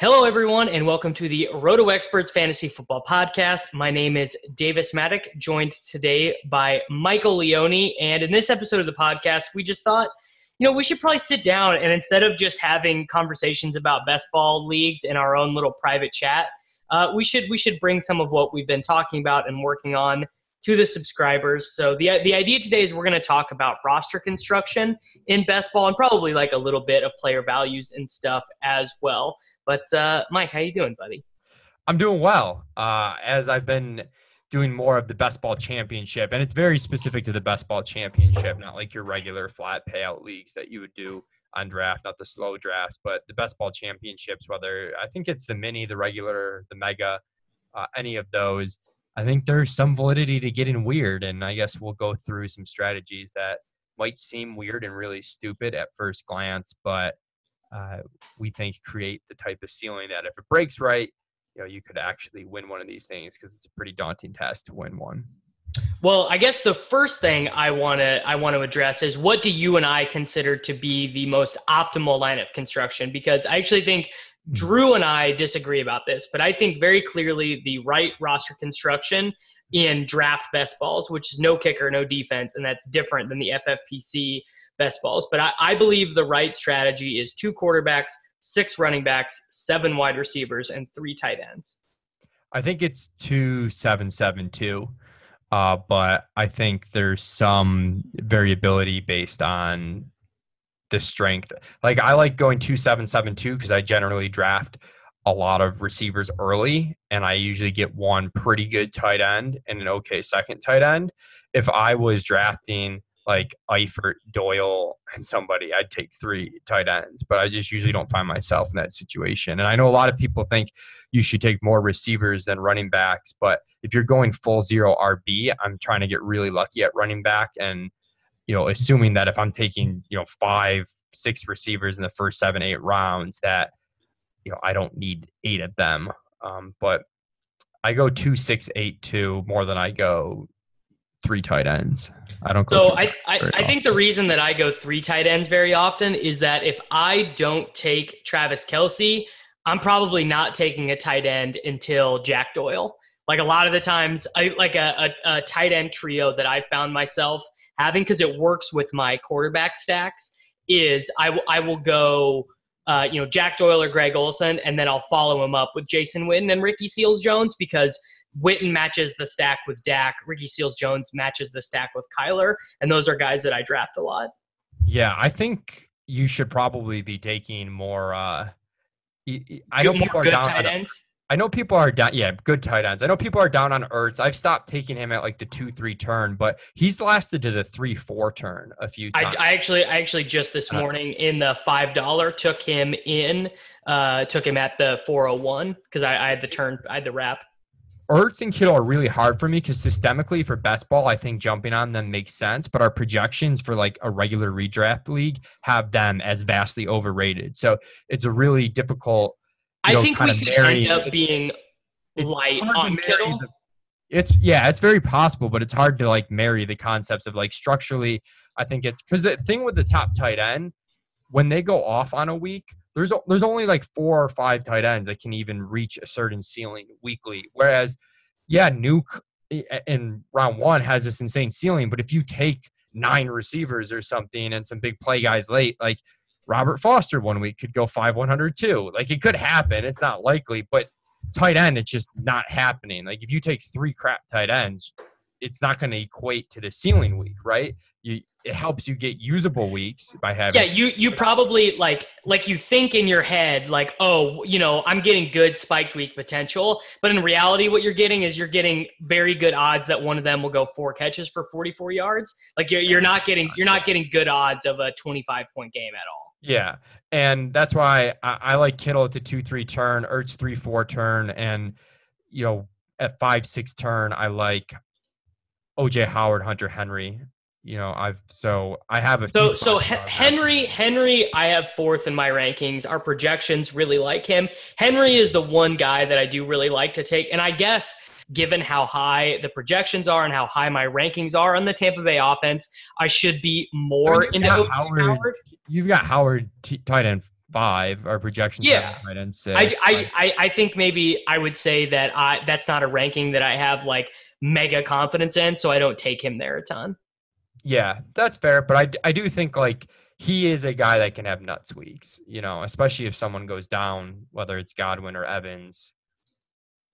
Hello, everyone, and welcome to the Roto Experts Fantasy Football Podcast. My name is Davis Mattek, joined today by Michael Leone. And in this episode of the podcast, we just thought, you know, we should probably sit down and instead of just having conversations about best ball leagues in our own little private chat, uh, we should we should bring some of what we've been talking about and working on to the subscribers. So the the idea today is we're going to talk about roster construction in best ball and probably like a little bit of player values and stuff as well. But uh, Mike, how you doing, buddy? I'm doing well. Uh, as I've been doing more of the best ball championship, and it's very specific to the best ball championship, not like your regular flat payout leagues that you would do on draft, not the slow drafts, but the best ball championships. Whether I think it's the mini, the regular, the mega, uh, any of those. I think there's some validity to getting weird, and I guess we'll go through some strategies that might seem weird and really stupid at first glance, but uh, we think create the type of ceiling that if it breaks right, you know, you could actually win one of these things because it's a pretty daunting task to win one. Well, I guess the first thing I want to I want to address is what do you and I consider to be the most optimal lineup construction? Because I actually think. Drew and I disagree about this, but I think very clearly the right roster construction in draft best balls, which is no kicker, no defense, and that's different than the FFPC best balls. But I, I believe the right strategy is two quarterbacks, six running backs, seven wide receivers, and three tight ends. I think it's two seven seven two. Uh, but I think there's some variability based on the strength. Like I like going two seven seven two because I generally draft a lot of receivers early, and I usually get one pretty good tight end and an okay second tight end. If I was drafting like Eifert, Doyle, and somebody, I'd take three tight ends. But I just usually don't find myself in that situation. And I know a lot of people think you should take more receivers than running backs. But if you're going full zero RB, I'm trying to get really lucky at running back. And, you know, assuming that if I'm taking, you know, five, six receivers in the first seven, eight rounds, that, you know, I don't need eight of them. Um, but I go two, six, eight, two more than I go three tight ends. I don't go. So I, I, I think the reason that I go three tight ends very often is that if I don't take Travis Kelce, I'm probably not taking a tight end until Jack Doyle. Like a lot of the times, I like a, a, a tight end trio that I found myself having because it works with my quarterback stacks. Is I, w- I will go, uh, you know, Jack Doyle or Greg Olsen, and then I'll follow him up with Jason Witten and Ricky Seals Jones because Witten matches the stack with Dak. Ricky Seals Jones matches the stack with Kyler. And those are guys that I draft a lot. Yeah, I think you should probably be taking more. Uh, I know people are down. Tight ends. I know people are down. Yeah, good tight ends. I know people are down on Ertz. I've stopped taking him at like the two three turn, but he's lasted to the three four turn a few times. I, I actually, I actually just this morning in the five dollar took him in, uh, took him at the four hundred one because I, I had the turn, I had the wrap. Ertz and Kittle are really hard for me because systemically for best ball, I think jumping on them makes sense. But our projections for like a regular redraft league have them as vastly overrated. So it's a really difficult. I know, think we could marry, end up being light on Kittle. The, it's yeah, it's very possible, but it's hard to like marry the concepts of like structurally. I think it's because the thing with the top tight end when they go off on a week, there's there's only like four or five tight ends that can even reach a certain ceiling weekly. Whereas, yeah, Nuke in round one has this insane ceiling, but if you take nine receivers or something and some big play guys late, like Robert Foster one week could go five one hundred too. Like it could happen. It's not likely, but tight end, it's just not happening. Like if you take three crap tight ends, it's not going to equate to the ceiling week, right? You it helps you get usable weeks by having yeah you you probably like like you think in your head like oh you know i'm getting good spiked week potential but in reality what you're getting is you're getting very good odds that one of them will go four catches for 44 yards like you're, you're not getting you're not getting good odds of a 25 point game at all Yeah, and that's why I, I like Kittle at the two three turn, Ertz three four turn, and you know at five six turn I like OJ Howard, Hunter Henry. You know I've so I have a so so Henry Henry I have fourth in my rankings. Our projections really like him. Henry is the one guy that I do really like to take, and I guess given how high the projections are and how high my rankings are on the Tampa Bay offense, I should be more I mean, into Howard, Howard. You've got Howard t- tight end five. Our projections yeah. tight end six. I, I, I, I think maybe I would say that I that's not a ranking that I have like mega confidence in, so I don't take him there a ton. Yeah, that's fair, but I, I do think like he is a guy that can have nuts weeks, you know, especially if someone goes down, whether it's Godwin or Evans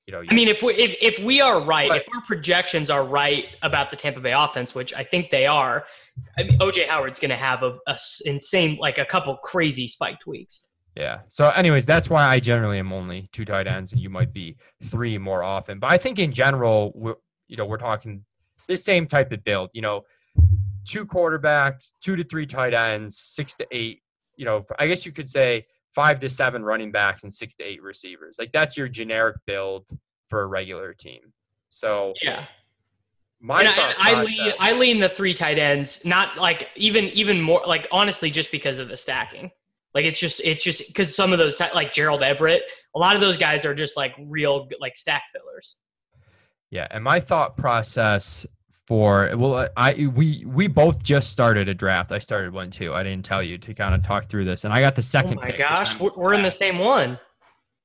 you know. I mean, if we if, if we are right, but, if our projections are right about the Tampa Bay offense, which I think they are, I mean, OJ Howard's going to have a, a, insane, like a couple crazy spiked weeks. Yeah. So, anyways, that's why I generally am only two tight ends, and you might be three more often. But I think in general, we're, you know, we're talking the same type of build. You know, two quarterbacks, two to three tight ends, six to eight. You know, I guess you could say five to seven running backs and six to eight receivers. Like that's your generic build for a regular team. So yeah. My I, I lean I lean the three tight ends, not like even even more like honestly just because of the stacking. Like it's just it's just because some of those t- like Gerald Everett, a lot of those guys are just like real like stack fillers. Yeah, and my thought process for well i we we both just started a draft. I started one too. I didn't tell you to kind of talk through this. And i got the second oh my pick, gosh we're, we're in the same one.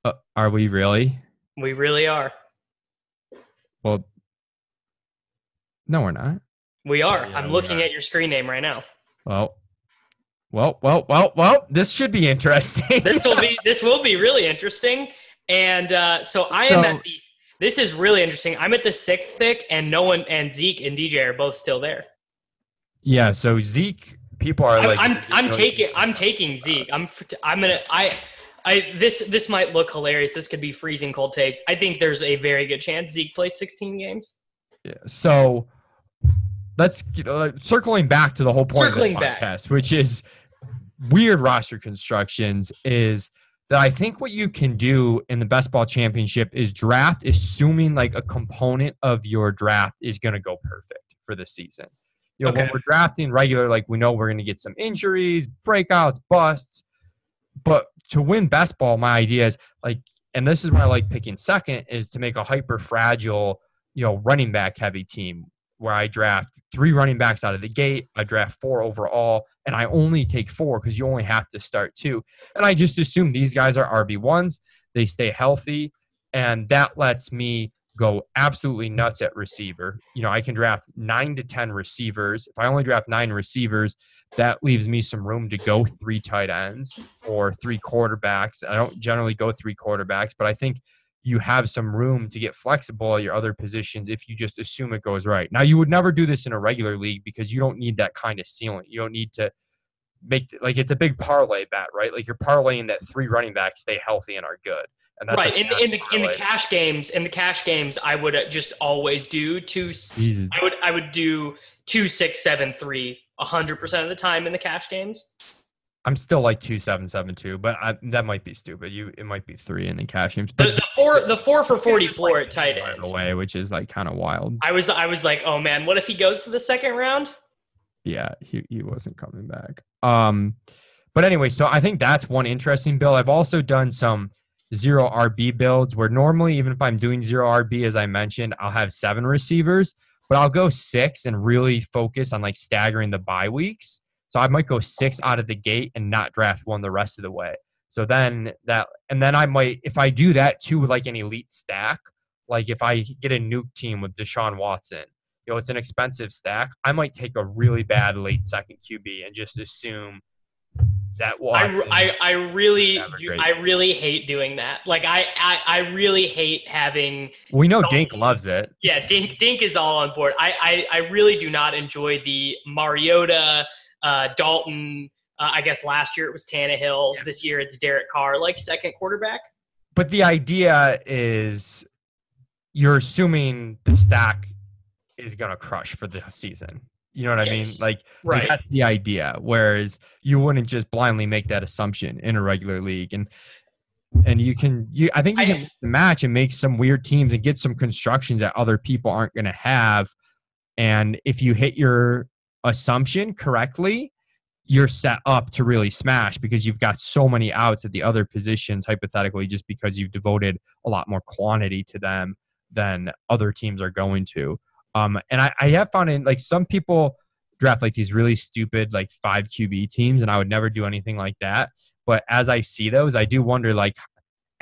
Uh, are we really? We really are. Well no we're not. We are. Yeah, i'm looking are. at your screen name right now. Well well well well well this should be interesting. This will be this will be really interesting. And uh, so i am so, at the this is really interesting. I'm at the sixth pick, and no one and Zeke and DJ are both still there. Yeah. So Zeke, people are like, I'm I'm, I'm taking I'm taking Zeke. I'm I'm gonna I. I this this might look hilarious. This could be freezing cold takes. I think there's a very good chance Zeke plays 16 games. Yeah. So let's uh, circling back to the whole point circling of the podcast, back. which is weird roster constructions. Is that I think what you can do in the best ball championship is draft, assuming like a component of your draft is going to go perfect for the season. You know, okay. when we're drafting regular, like we know we're going to get some injuries, breakouts, busts. But to win best ball, my idea is like, and this is why I like picking second, is to make a hyper fragile, you know, running back heavy team where I draft three running backs out of the gate. I draft four overall, and I only take four because you only have to start two. And I just assume these guys are RB1s. They stay healthy, and that lets me go absolutely nuts at receiver. You know, I can draft nine to 10 receivers. If I only draft nine receivers, that leaves me some room to go three tight ends or three quarterbacks. I don't generally go three quarterbacks, but I think you have some room to get flexible at your other positions if you just assume it goes right. Now, you would never do this in a regular league because you don't need that kind of ceiling. You don't need to make like it's a big parlay bet, right? Like you're parlaying that three running backs stay healthy and are good. And that's right in, in the parlay. in the cash games. In the cash games, I would uh, just always do two. Jesus. I would I would do two six seven three hundred percent of the time in the cash games. I'm still like two seven seven two, but I, that might be stupid. You it might be three in the cash games. But the, the four the four for forty four like at tight end away, which is like kind of wild. I was I was like, oh man, what if he goes to the second round? Yeah, he he wasn't coming back. Um, but anyway, so I think that's one interesting build. I've also done some zero RB builds where normally even if I'm doing zero RB, as I mentioned, I'll have seven receivers, but I'll go six and really focus on like staggering the bye weeks so I might go six out of the gate and not draft one the rest of the way. So then that, and then I might, if I do that too, with like an elite stack, like if I get a nuke team with Deshaun Watson, you know, it's an expensive stack. I might take a really bad late second QB and just assume that Watson. I, I, I really, do, I really hate doing that. Like I, I, I really hate having. We know Dink loves it. Yeah, Dink, Dink is all on board. I, I, I really do not enjoy the Mariota uh, Dalton. Uh, I guess last year it was Tannehill. Yeah. This year it's Derek Carr, like second quarterback. But the idea is you're assuming the stack is going to crush for the season. You know what I mean? Like, Right. like that's the idea. Whereas you wouldn't just blindly make that assumption in a regular league, and and you can you I think you I- can match and make some weird teams and get some constructions that other people aren't going to have. And if you hit your assumption correctly, you're set up to really smash because you've got so many outs at the other positions hypothetically just because you've devoted a lot more quantity to them than other teams are going to. Um, and I, I have found in like some people draft like these really stupid like five QB teams, and I would never do anything like that. But as I see those, I do wonder like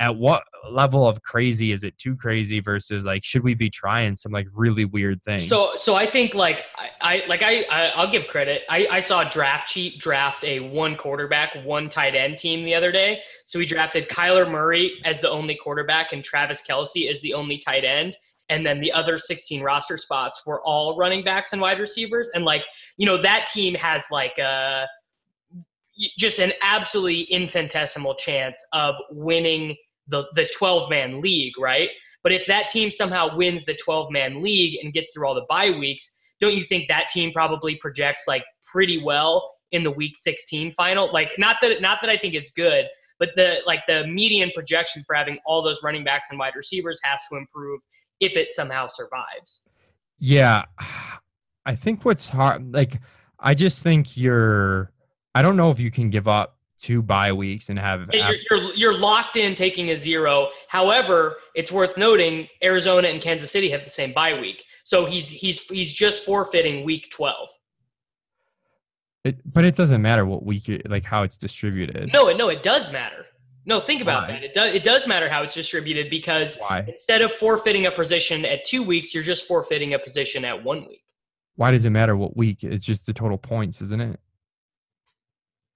at what level of crazy is it too crazy versus like should we be trying some like really weird things? So, so I think like I, I like I, I I'll give credit. I, I saw a Draft Cheat draft a one quarterback, one tight end team the other day. So we drafted Kyler Murray as the only quarterback and Travis Kelce as the only tight end. And then the other 16 roster spots were all running backs and wide receivers. And like, you know, that team has like uh, a just an absolutely infinitesimal chance of winning the the 12 man league, right? But if that team somehow wins the 12 man league and gets through all the bye weeks, don't you think that team probably projects like pretty well in the week 16 final? Like not that not that I think it's good, but the like the median projection for having all those running backs and wide receivers has to improve if it somehow survives. Yeah, I think what's hard, like, I just think you're. I don't know if you can give up two bye weeks and have. You're, abs- you're, you're locked in taking a zero. However, it's worth noting Arizona and Kansas City have the same bye week, so he's he's he's just forfeiting week 12. it, but it doesn't matter what week, it, like how it's distributed. No, it no, it does matter. No, think about Why? that. It does it does matter how it's distributed because Why? instead of forfeiting a position at two weeks, you're just forfeiting a position at one week. Why does it matter what week? It's just the total points, isn't it?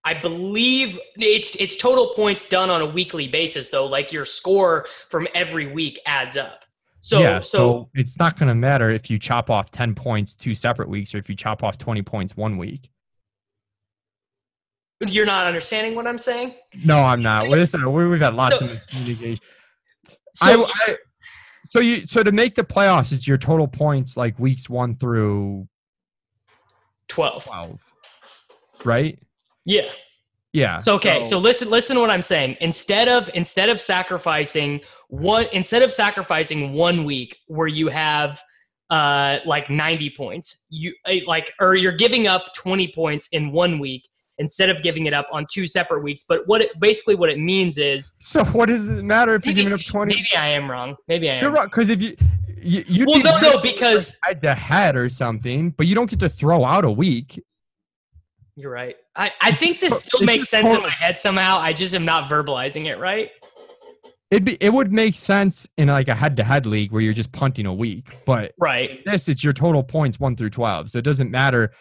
I believe it's it's total points done on a weekly basis though. Like your score from every week adds up. So yeah, so, so it's not going to matter if you chop off 10 points two separate weeks or if you chop off 20 points one week. you're not understanding what I'm saying. No, I'm not. Listen, we- we've had lots So- of miscommunication. So I, I, so you so to make the playoffs, it's your total points like weeks one through twelve. twelve, right? Yeah. Yeah. So okay, so, listen listen to what I'm saying. Instead of instead of sacrificing one instead of sacrificing one week where you have uh like 90 points, you eh, like or you're giving up 20 points in one week instead of giving it up on two separate weeks. But what it basically what it means is so what does it matter if you're maybe, giving up twenty? maybe I am wrong. Maybe I am. You're right because if you you Well, no, no, because head to head or something, but you don't get to throw out a week. you're right. I, I think this oh, It's still makes just sense in my head somehow. I just am not verbalizing it right. It'd be it would make sense in like a head to head league where you're just punting a week, but Right. this it's your total points one through twelve, so it doesn't matter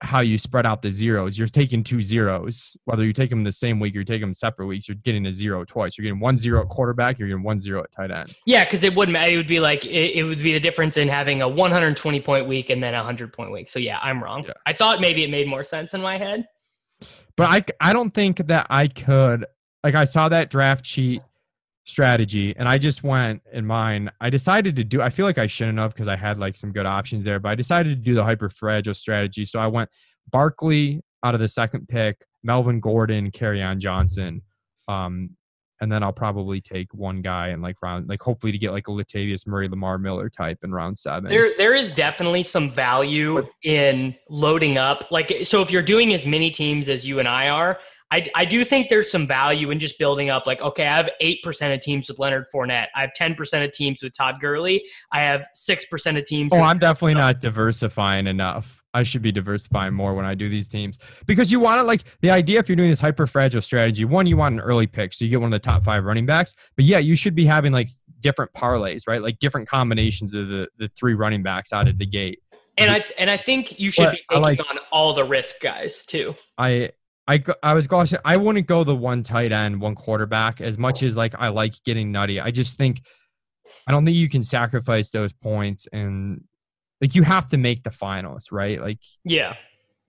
how you spread out the zeros. You're taking two zeros, whether you take them the same week or you take them separate weeks. You're getting a zero twice. You're getting one zero at quarterback. You're getting one zero at tight end. Yeah, because it wouldn't. It would be like it, it would be the difference in having a 120 point week and then a 100 point week. So yeah, I'm wrong. Yeah. I thought maybe it made more sense in my head. But I, I don't think that I could like I saw that draft sheet strategy and I just went in mine. I decided to do I feel like I shouldn't have because I had like some good options there, but I decided to do the hyper fragile strategy. So I went Barkley out of the second pick, Melvin Gordon, Kerryon Johnson. Um and then I'll probably take one guy in like round like hopefully to get like a Latavius Murray Lamar Miller type in round seven. There, there is definitely some value in loading up. Like, so if you're doing as many teams as you and I are, I, I do think there's some value in just building up. Like, okay, I have eight percent of teams with Leonard Fournette. I have ten percent of teams with Todd Gurley. I have six percent of teams. Oh, I'm definitely not diversifying enough. I should be diversifying more when I do these teams because you want to like the idea if you're doing this hyper fragile strategy. One, you want an early pick, so you get one of the top five running backs. But yeah, you should be having like different parlays, right? Like different combinations of the the three running backs out of the gate. and I and I think you should But be taking like- on all the risk guys too. I I I was say, I wouldn't go the one tight end, one quarterback as much as like I like getting nutty. I just think I don't think you can sacrifice those points and like you have to make the finals, right? Like Yeah.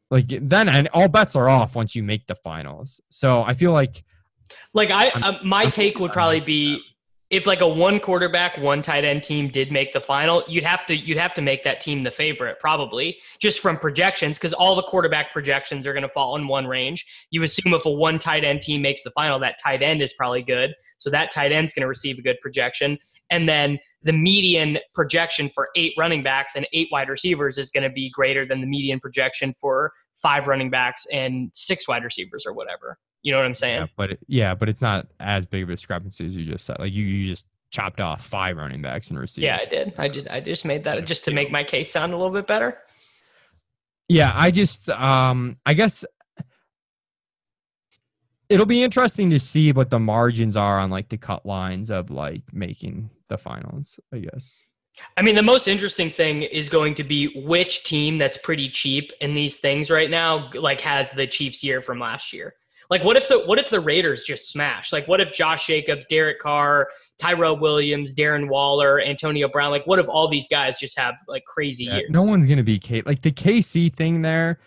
like then and all bets are off once you make the finals so i feel like Like I, uh, my I'm take would probably be if like a one quarterback, one tight end team did make the final, you'd have to you'd have to make that team the favorite probably just from projections because all the quarterback projections are going to fall in one range. You assume if a one tight end team makes the final, that tight end is probably good, so that tight end's going to receive a good projection, and then the median projection for eight running backs and eight wide receivers is going to be greater than the median projection for five running backs and six wide receivers or whatever. You know what I'm saying? Yeah, but it, yeah, but it's not as big of a discrepancy as you just said. Like you, you just chopped off five running backs and receivers. Yeah, I did. I just I just made that just to make my case sound a little bit better. Yeah, I just um I guess it'll be interesting to see what the margins are on like the cut lines of like making the finals, I guess. I mean, the most interesting thing is going to be which team that's pretty cheap in these things right now, like has the Chiefs year from last year. Like, what if the what if the Raiders just smash? Like, what if Josh Jacobs, Derek Carr, Tyrell Williams, Darren Waller, Antonio Brown? Like, what if all these guys just have like crazy yeah, years? No one's gonna be K. Like the KC thing there.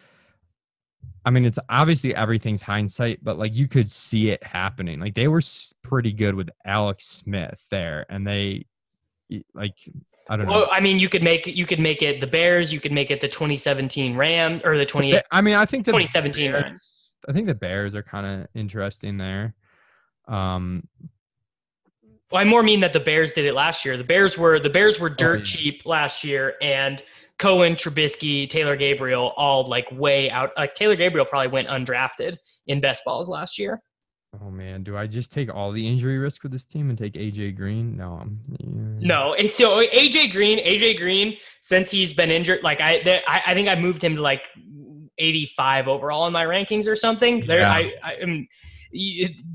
I mean, it's obviously everything's hindsight, but like you could see it happening. Like they were pretty good with Alex Smith there, and they like I don't know. Well, I mean, you could make you could make it the Bears. You could make it the 2017 Rams or the 20. I mean, I think the 2017 Bears, Rams. I think the Bears are kind of interesting there. Um, well, I more mean that the Bears did it last year. The Bears were the Bears were dirt oh, yeah. cheap last year, and Cohen, Trubisky, Taylor Gabriel, all like way out. Like Taylor Gabriel probably went undrafted in best balls last year. Oh man, do I just take all the injury risk with this team and take AJ Green? No, I'm, yeah. no. So AJ Green, AJ Green, since he's been injured, like I, I think I moved him to like 85 overall in my rankings or something. There. I, I am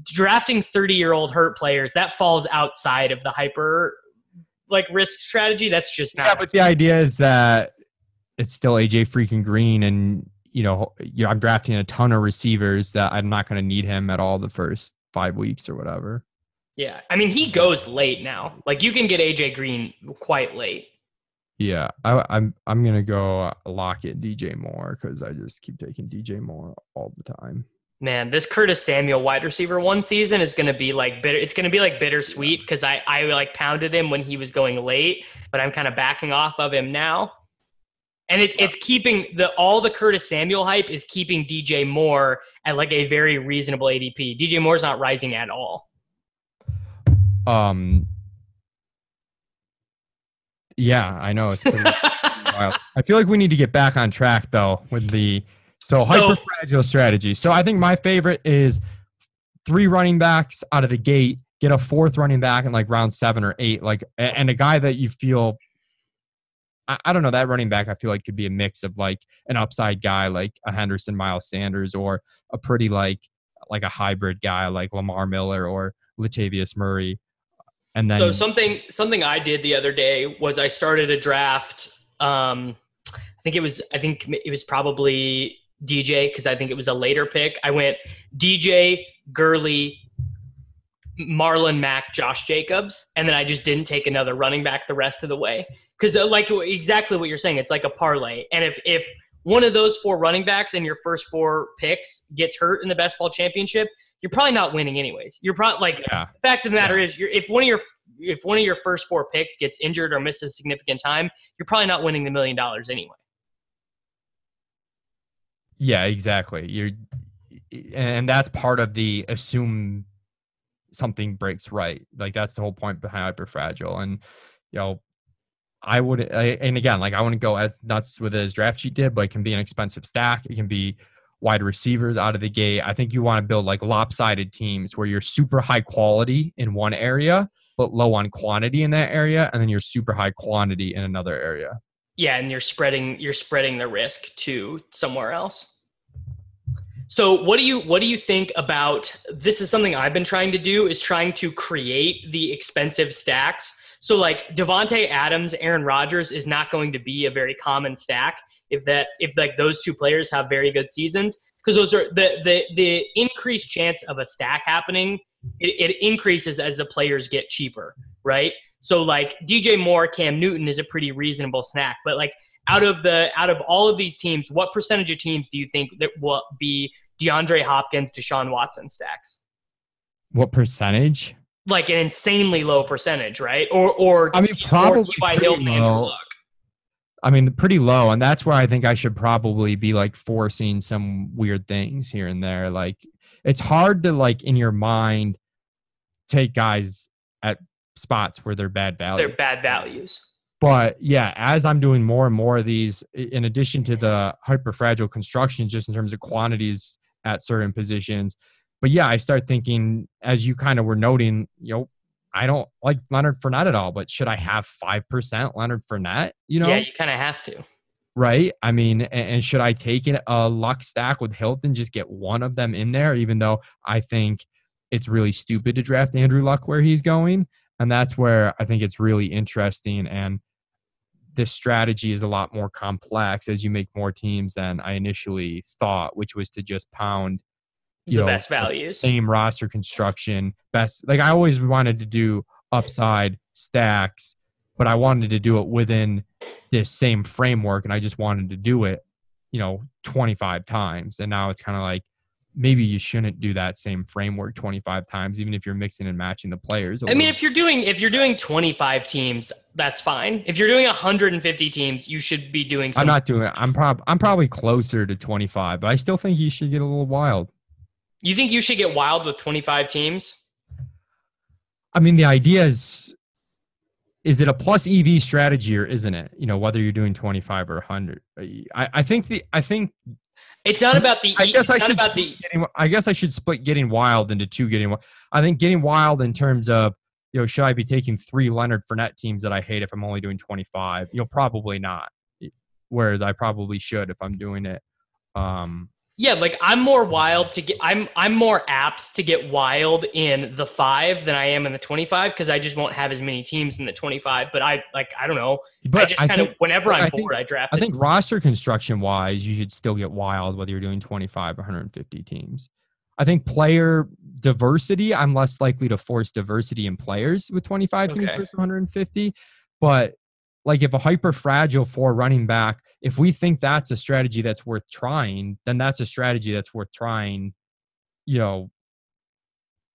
drafting 30 year old hurt players that falls outside of the hyper like risk strategy. That's just not. Yeah, but the idea is that it's still AJ freaking Green, and you know, you know, I'm drafting a ton of receivers that I'm not going to need him at all the first five weeks or whatever. Yeah, I mean, he goes late now. Like you can get AJ Green quite late. Yeah, I, am I'm, I'm gonna go lock it DJ Moore because I just keep taking DJ Moore all the time. Man, this Curtis Samuel wide receiver one season is gonna be like bitter. It's gonna be like bittersweet because I I like pounded him when he was going late, but I'm kind of backing off of him now. And it, it's keeping the all the Curtis Samuel hype is keeping DJ Moore at like a very reasonable ADP. DJ Moore's not rising at all. Um, yeah, I know it's pretty wild. I feel like we need to get back on track though with the so, so hyper fragile strategy. So I think my favorite is three running backs out of the gate, get a fourth running back in like round seven or eight, like and a guy that you feel I, I don't know that running back I feel like could be a mix of like an upside guy like a Henderson Miles Sanders or a pretty like like a hybrid guy like Lamar Miller or Latavius Murray and then so something something I did the other day was I started a draft. Um, I think it was I think it was probably DJ because I think it was a later pick. I went DJ Gurley, Marlon Mack, Josh Jacobs, and then I just didn't take another running back the rest of the way because uh, like exactly what you're saying, it's like a parlay. And if if one of those four running backs in your first four picks gets hurt in the best ball championship, you're probably not winning anyways. You're probably like yeah. fact of the matter yeah. is, you're, if one of your if one of your first four picks gets injured or misses significant time, you're probably not winning the million dollars anyway. Yeah, exactly. You're, and that's part of the assume something breaks right. Like that's the whole point behind hyper fragile. And you know, I would, and again, like I wouldn't go as nuts with it as draft sheet did, but it can be an expensive stack. It can be wide receivers out of the gate. I think you want to build like lopsided teams where you're super high quality in one area, but low on quantity in that area, and then you're super high quantity in another area. Yeah, and you're spreading you're spreading the risk to somewhere else. So what do you what do you think about this is something I've been trying to do is trying to create the expensive stacks. So like Davante Adams, Aaron Rodgers is not going to be a very common stack if that if like those two players have very good seasons because those are the the the increased chance of a stack happening it, it increases as the players get cheaper right? So like dj moore cam newton is a pretty reasonable snack but like out of the out of all of these teams what percentage of teams do you think that will be deandre hopkins deshaun watson stacks? What percentage like an insanely low percentage, right? Or or I mean, probably T.Y. Hilton, Andrew low. Luck. I mean, pretty low, and that's where I think I should probably be like forcing some weird things here and there. Like, it's hard to like in your mind take guys at spots where they're bad value. They're bad values. but yeah, as I'm doing more and more of these, in addition to the hyper fragile constructions, just in terms of quantities at certain positions. But yeah, I start thinking, as you kind of were noting, you know, I don't like Leonard Fournette at all, but should I have 5% Leonard Fournette? You know, yeah, you kind of have to. right? I mean, a- and, should I take it a luck stack with Hilton, just get one of them in there, even though I think it's really stupid to draft Andrew Luck where he's going? And that's where I think it's really interesting. And this strategy is a lot more complex as you make more teams than I initially thought, which was to just pound you the know, best values. same roster construction, best. Like I always wanted to do upside stacks, but I wanted to do it within this same framework, and I just wanted to do it, you know, 25 times. And now it's kind of like maybe you shouldn't do that same framework 25 times, even if you're mixing and matching the players. i mean, if you're doing if you're doing 25 teams, that's fine. If you're doing 150 teams, you should be doing. Some, I'm not doing it. I'm prob I'm probably closer to 25, but I still think you should get a little wild. You think you should get wild with 25 teams? I mean, the idea is is it a plus EV strategy or isn't it? You know, whether you're doing 25 or 100. I, I think the I think It's not about the. I guess I should about the. getting, I guess I should split getting wild into two getting wild. I think getting wild in terms of you know should I be taking three Leonard Fournette teams that I hate if I'm only doing 25? You know, probably not. Whereas I probably should if I'm doing it. Um, Yeah, like I'm more wild to get. I'm I'm more apt to get wild in the five than I am in the 25 because I just won't have as many teams in the 25. But I like I don't know. but I just kind of think- whenever I'm I think- bored, I draft. I it. think roster construction wise, you should still get wild whether you're doing 25 or 150 teams. I think player diversity, I'm less likely to force diversity in players with 25 teams versus 150. But like if a hyper fragile four running back, if we think that's a strategy that's worth trying, then that's a strategy that's worth trying, you know,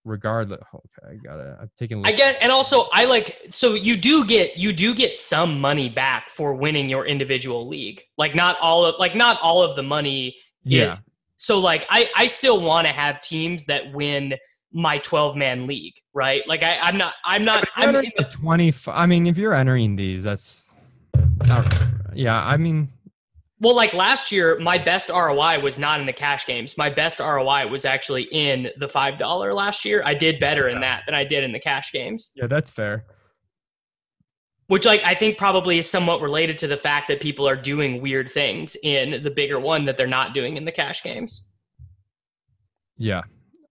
regardless. Okay, I got it. I'm taking a I get, and also I like. So you do get you do get some money back for winning your individual league. Like not all of like not all of the money yeah. So like I I still want to have teams that win my 12 man league, right? Like I I'm not I'm not I'm in the 20 i mean if you're entering these that's not, yeah i mean Well, like last year, my best ROI was not in the cash games. My best ROI was actually in the five dollar last year. I did better in that than I did in the cash games, yeah that's fair which like I think probably is somewhat related to the fact that people are doing weird things in the bigger one that they're not doing in the cash games. yeah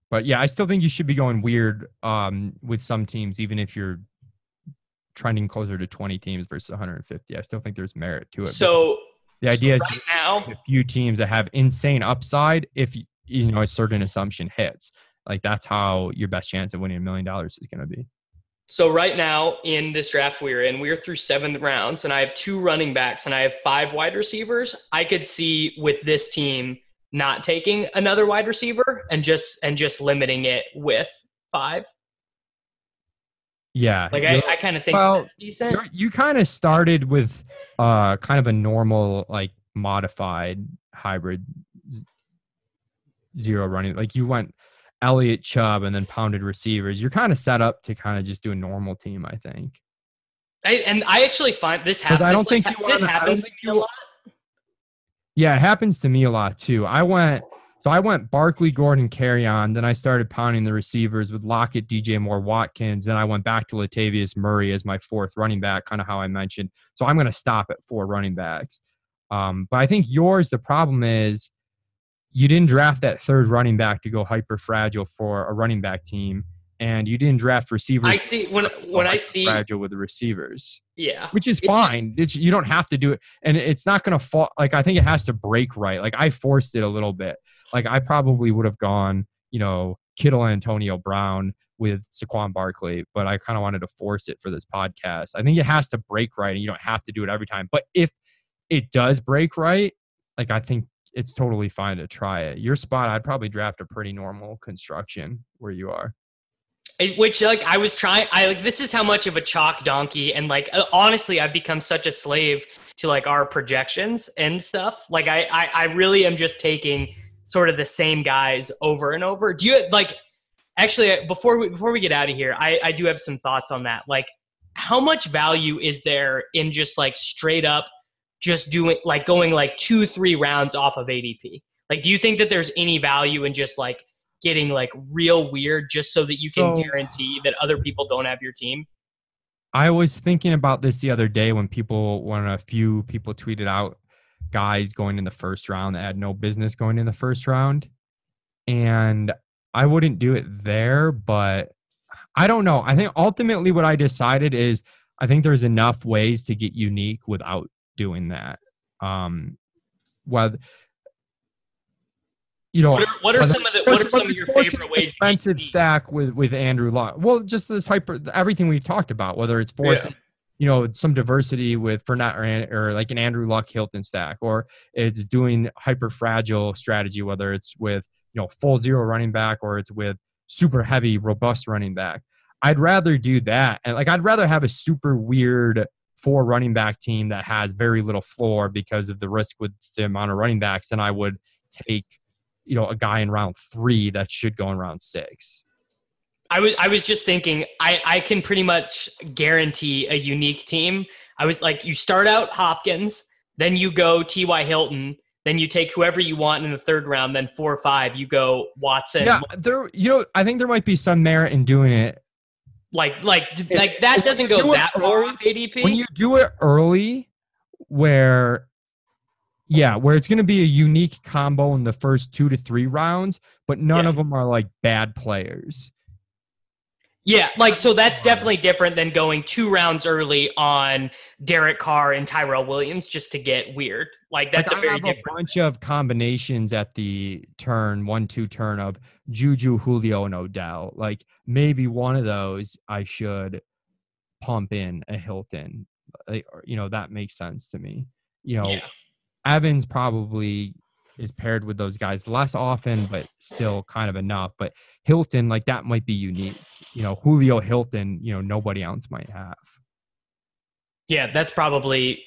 but yeah i still think you should be going weird um with some teams even if you're trending closer to 20 teams versus 150 i still think there's merit to it So the idea so is now, a few teams that have insane upside if you know a certain assumption hits like that's how your best chance of winning a million dollars is going to be so right now in this draft we're in, we're through seventh rounds, and I have two running backs and I have five wide receivers. I could see with this team not taking another wide receiver and just and just limiting it with five. Yeah Like I, I kind of think well, that's decent. You're- you kind of started with uh kind of a normal like modified hybrid z- zero running like you went Elliott Chubb and then pounded receivers you're kind of set up to kind of just do a normal team I think I, and I actually find this happens. I don't think like, you this wanna- I don't happens to me a lot. yeah it happens to me a lot too I went so I went Barkley Gordon Kerryon then I started pounding the receivers with Lockett DJ Moore Watkins then I went back to Latavius Murray as my fourth running back kind of how I mentioned so I'm going to stop at four running backs um, but I think yours the problem is you didn't draft that third running back to go hyper fragile for a running back team, and you didn't draft receivers. I see when when I see fragile with the receivers, yeah. which is fine. It's, you don't have to do it, and it's not going to fall. Like I think it has to break right. Like I forced it a little bit. Like I probably would have gone, you know, Kittle Antonio Brown with Saquon Barkley, but I kind of wanted to force it for this podcast. I think it has to break right, and you don't have to do it every time. But if it does break right, like I think it's totally fine to try it. Your spot, I'd probably draft a pretty normal construction where you are. Which like I was trying. I like this is how much of a chalk donkey and like uh, honestly, I've become such a slave to like our projections and stuff. Like I, I, I really am just taking sort of the same guys over and over. Do you like? Actually, uh, before we before we get out of here, I, I do have some thoughts on that. Like, how much value is there in just like straight up just doing like going like two three rounds off of ADP? Like, do you think that there's any value in just like getting like real weird just so that you can So- guarantee that other people don't have your team? I was thinking about this the other day when people, when a few people tweeted out guys going in the first round that had no business going in the first round. And I wouldn't do it there, but I don't know. I think ultimately what I decided is I think there's enough ways to get unique without doing that. Um, well, you know, What are, what are some of the what are some of your favorite ways? expensive stack with with Andrew Luck. Well, just this hyper everything we've talked about, whether it's forcing you know some diversity with Fournette or, or like an Andrew Luck Hilton stack, or it's doing hyper fragile strategy, whether it's with you know full zero running back or it's with super heavy robust running back. I'd rather do that, and like I'd rather have a super weird four running back team that has very little floor because of the risk with the amount of running backs than I would take you know a guy in round three that should go in round six. I was I was just thinking I I can pretty much guarantee a unique team. I was like you start out Hopkins, then you go T.Y. Hilton, then you take whoever you want in the third round, then four or five you go Watson. Yeah, there. You know, I think there might be some merit in doing it Like like like that doesn't go do that far early- ADP. when you do it early, where yeah, where it's going to be a unique combo in the first two to three rounds, but none Yeah. of them are like bad players. Yeah, like so that's definitely different than going two rounds early on Derek Carr and Tyrell Williams just to get weird. Like that's like, a very I have different. a bunch of combinations at the turn one two turn of Juju, Julio, and Odell. Like maybe one of those I should pump in a Hilton. Like, you know that makes sense to me. You know, Yeah. Evans probably is paired with those guys less often, but still kind of enough. But Hilton, like that might be unique. You know, Julio Hilton, you know, nobody else might have. Yeah, that's probably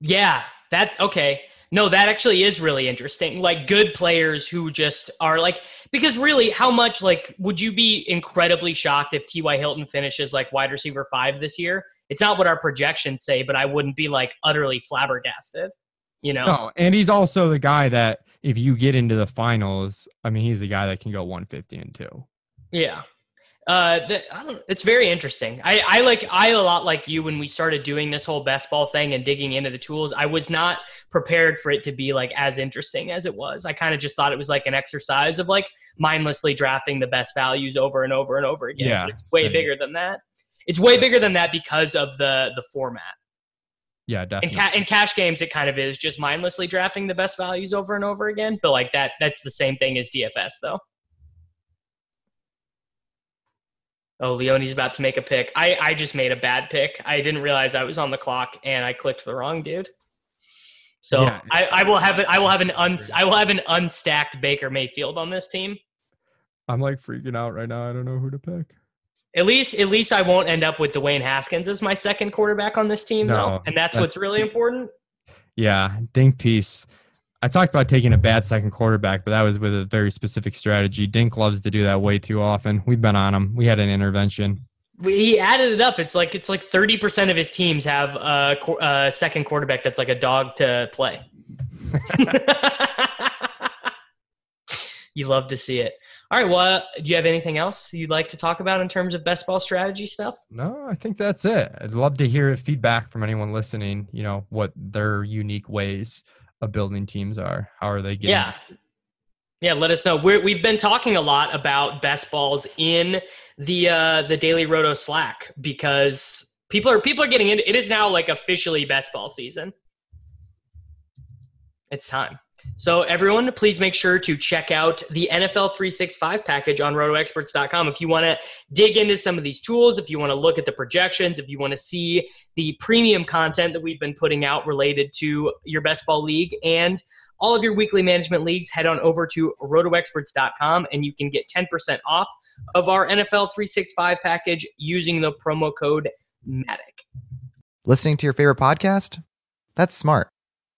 yeah, that okay. No, that actually is really interesting. Like good players who just are like because really how much like would you be incredibly shocked if TY Hilton finishes like wide receiver 5 this year? It's not what our projections say, but I wouldn't be like utterly flabbergasted, you know. No, and he's also the guy that if you get into the finals, I mean, he's the guy that can go 150 and two. Yeah. Uh, the, I don't, it's very interesting. I, I like I a lot like you when we started doing this whole best ball thing and digging into the tools. I was not prepared for it to be like as interesting as it was. I kind of just thought it was like an exercise of like mindlessly drafting the best values over and over and over again. Yeah, But it's way same. bigger than that. It's way bigger than that because of the the format. Yeah, In, definitely. ca- in cash games, it kind of is just mindlessly drafting the best values over and over again. But like that, that's the same thing as DFS, though. Oh, Leone's about to make a pick. I, I just made a bad pick. I didn't realize I was on the clock and I clicked the wrong dude. So Yeah, I, I will have. I will have an un, I will have an unstacked Baker Mayfield on this team. I'm like freaking out right now. I don't know who to pick. At least, at least I won't end up with Dwayne Haskins as my second quarterback on this team, though, No, and that's, what's really important. Yeah, Dink piece. I talked about taking a bad second quarterback, but that was with a very specific strategy. Dink loves to do that way too often. We've been on him. We had an intervention. He added it up. It's like it's like thirty percent of his teams have a, a second quarterback that's like a dog to play. you love to see it. All right. Well, do you have anything else you'd like to talk about in terms of best ball strategy stuff? No, I think that's it. I'd love to hear feedback from anyone listening. You know what their unique ways of building teams are. How are they getting? Yeah. Yeah, let us know. We're, we've been talking a lot about best balls in the uh, the Daily Roto Slack because people are people are getting in. It is now like officially best ball season. It's time. So everyone, please make sure to check out the NFL 365 package on rotoexperts.com if you want to dig into some of these tools, if you want to look at the projections, if you want to see the premium content that we've been putting out related to your best ball league and all of your weekly management leagues, head on over to rotoexperts.com and you can get 10% off of our NFL 365 package using the promo code MATTEK. Listening to your favorite podcast? That's smart.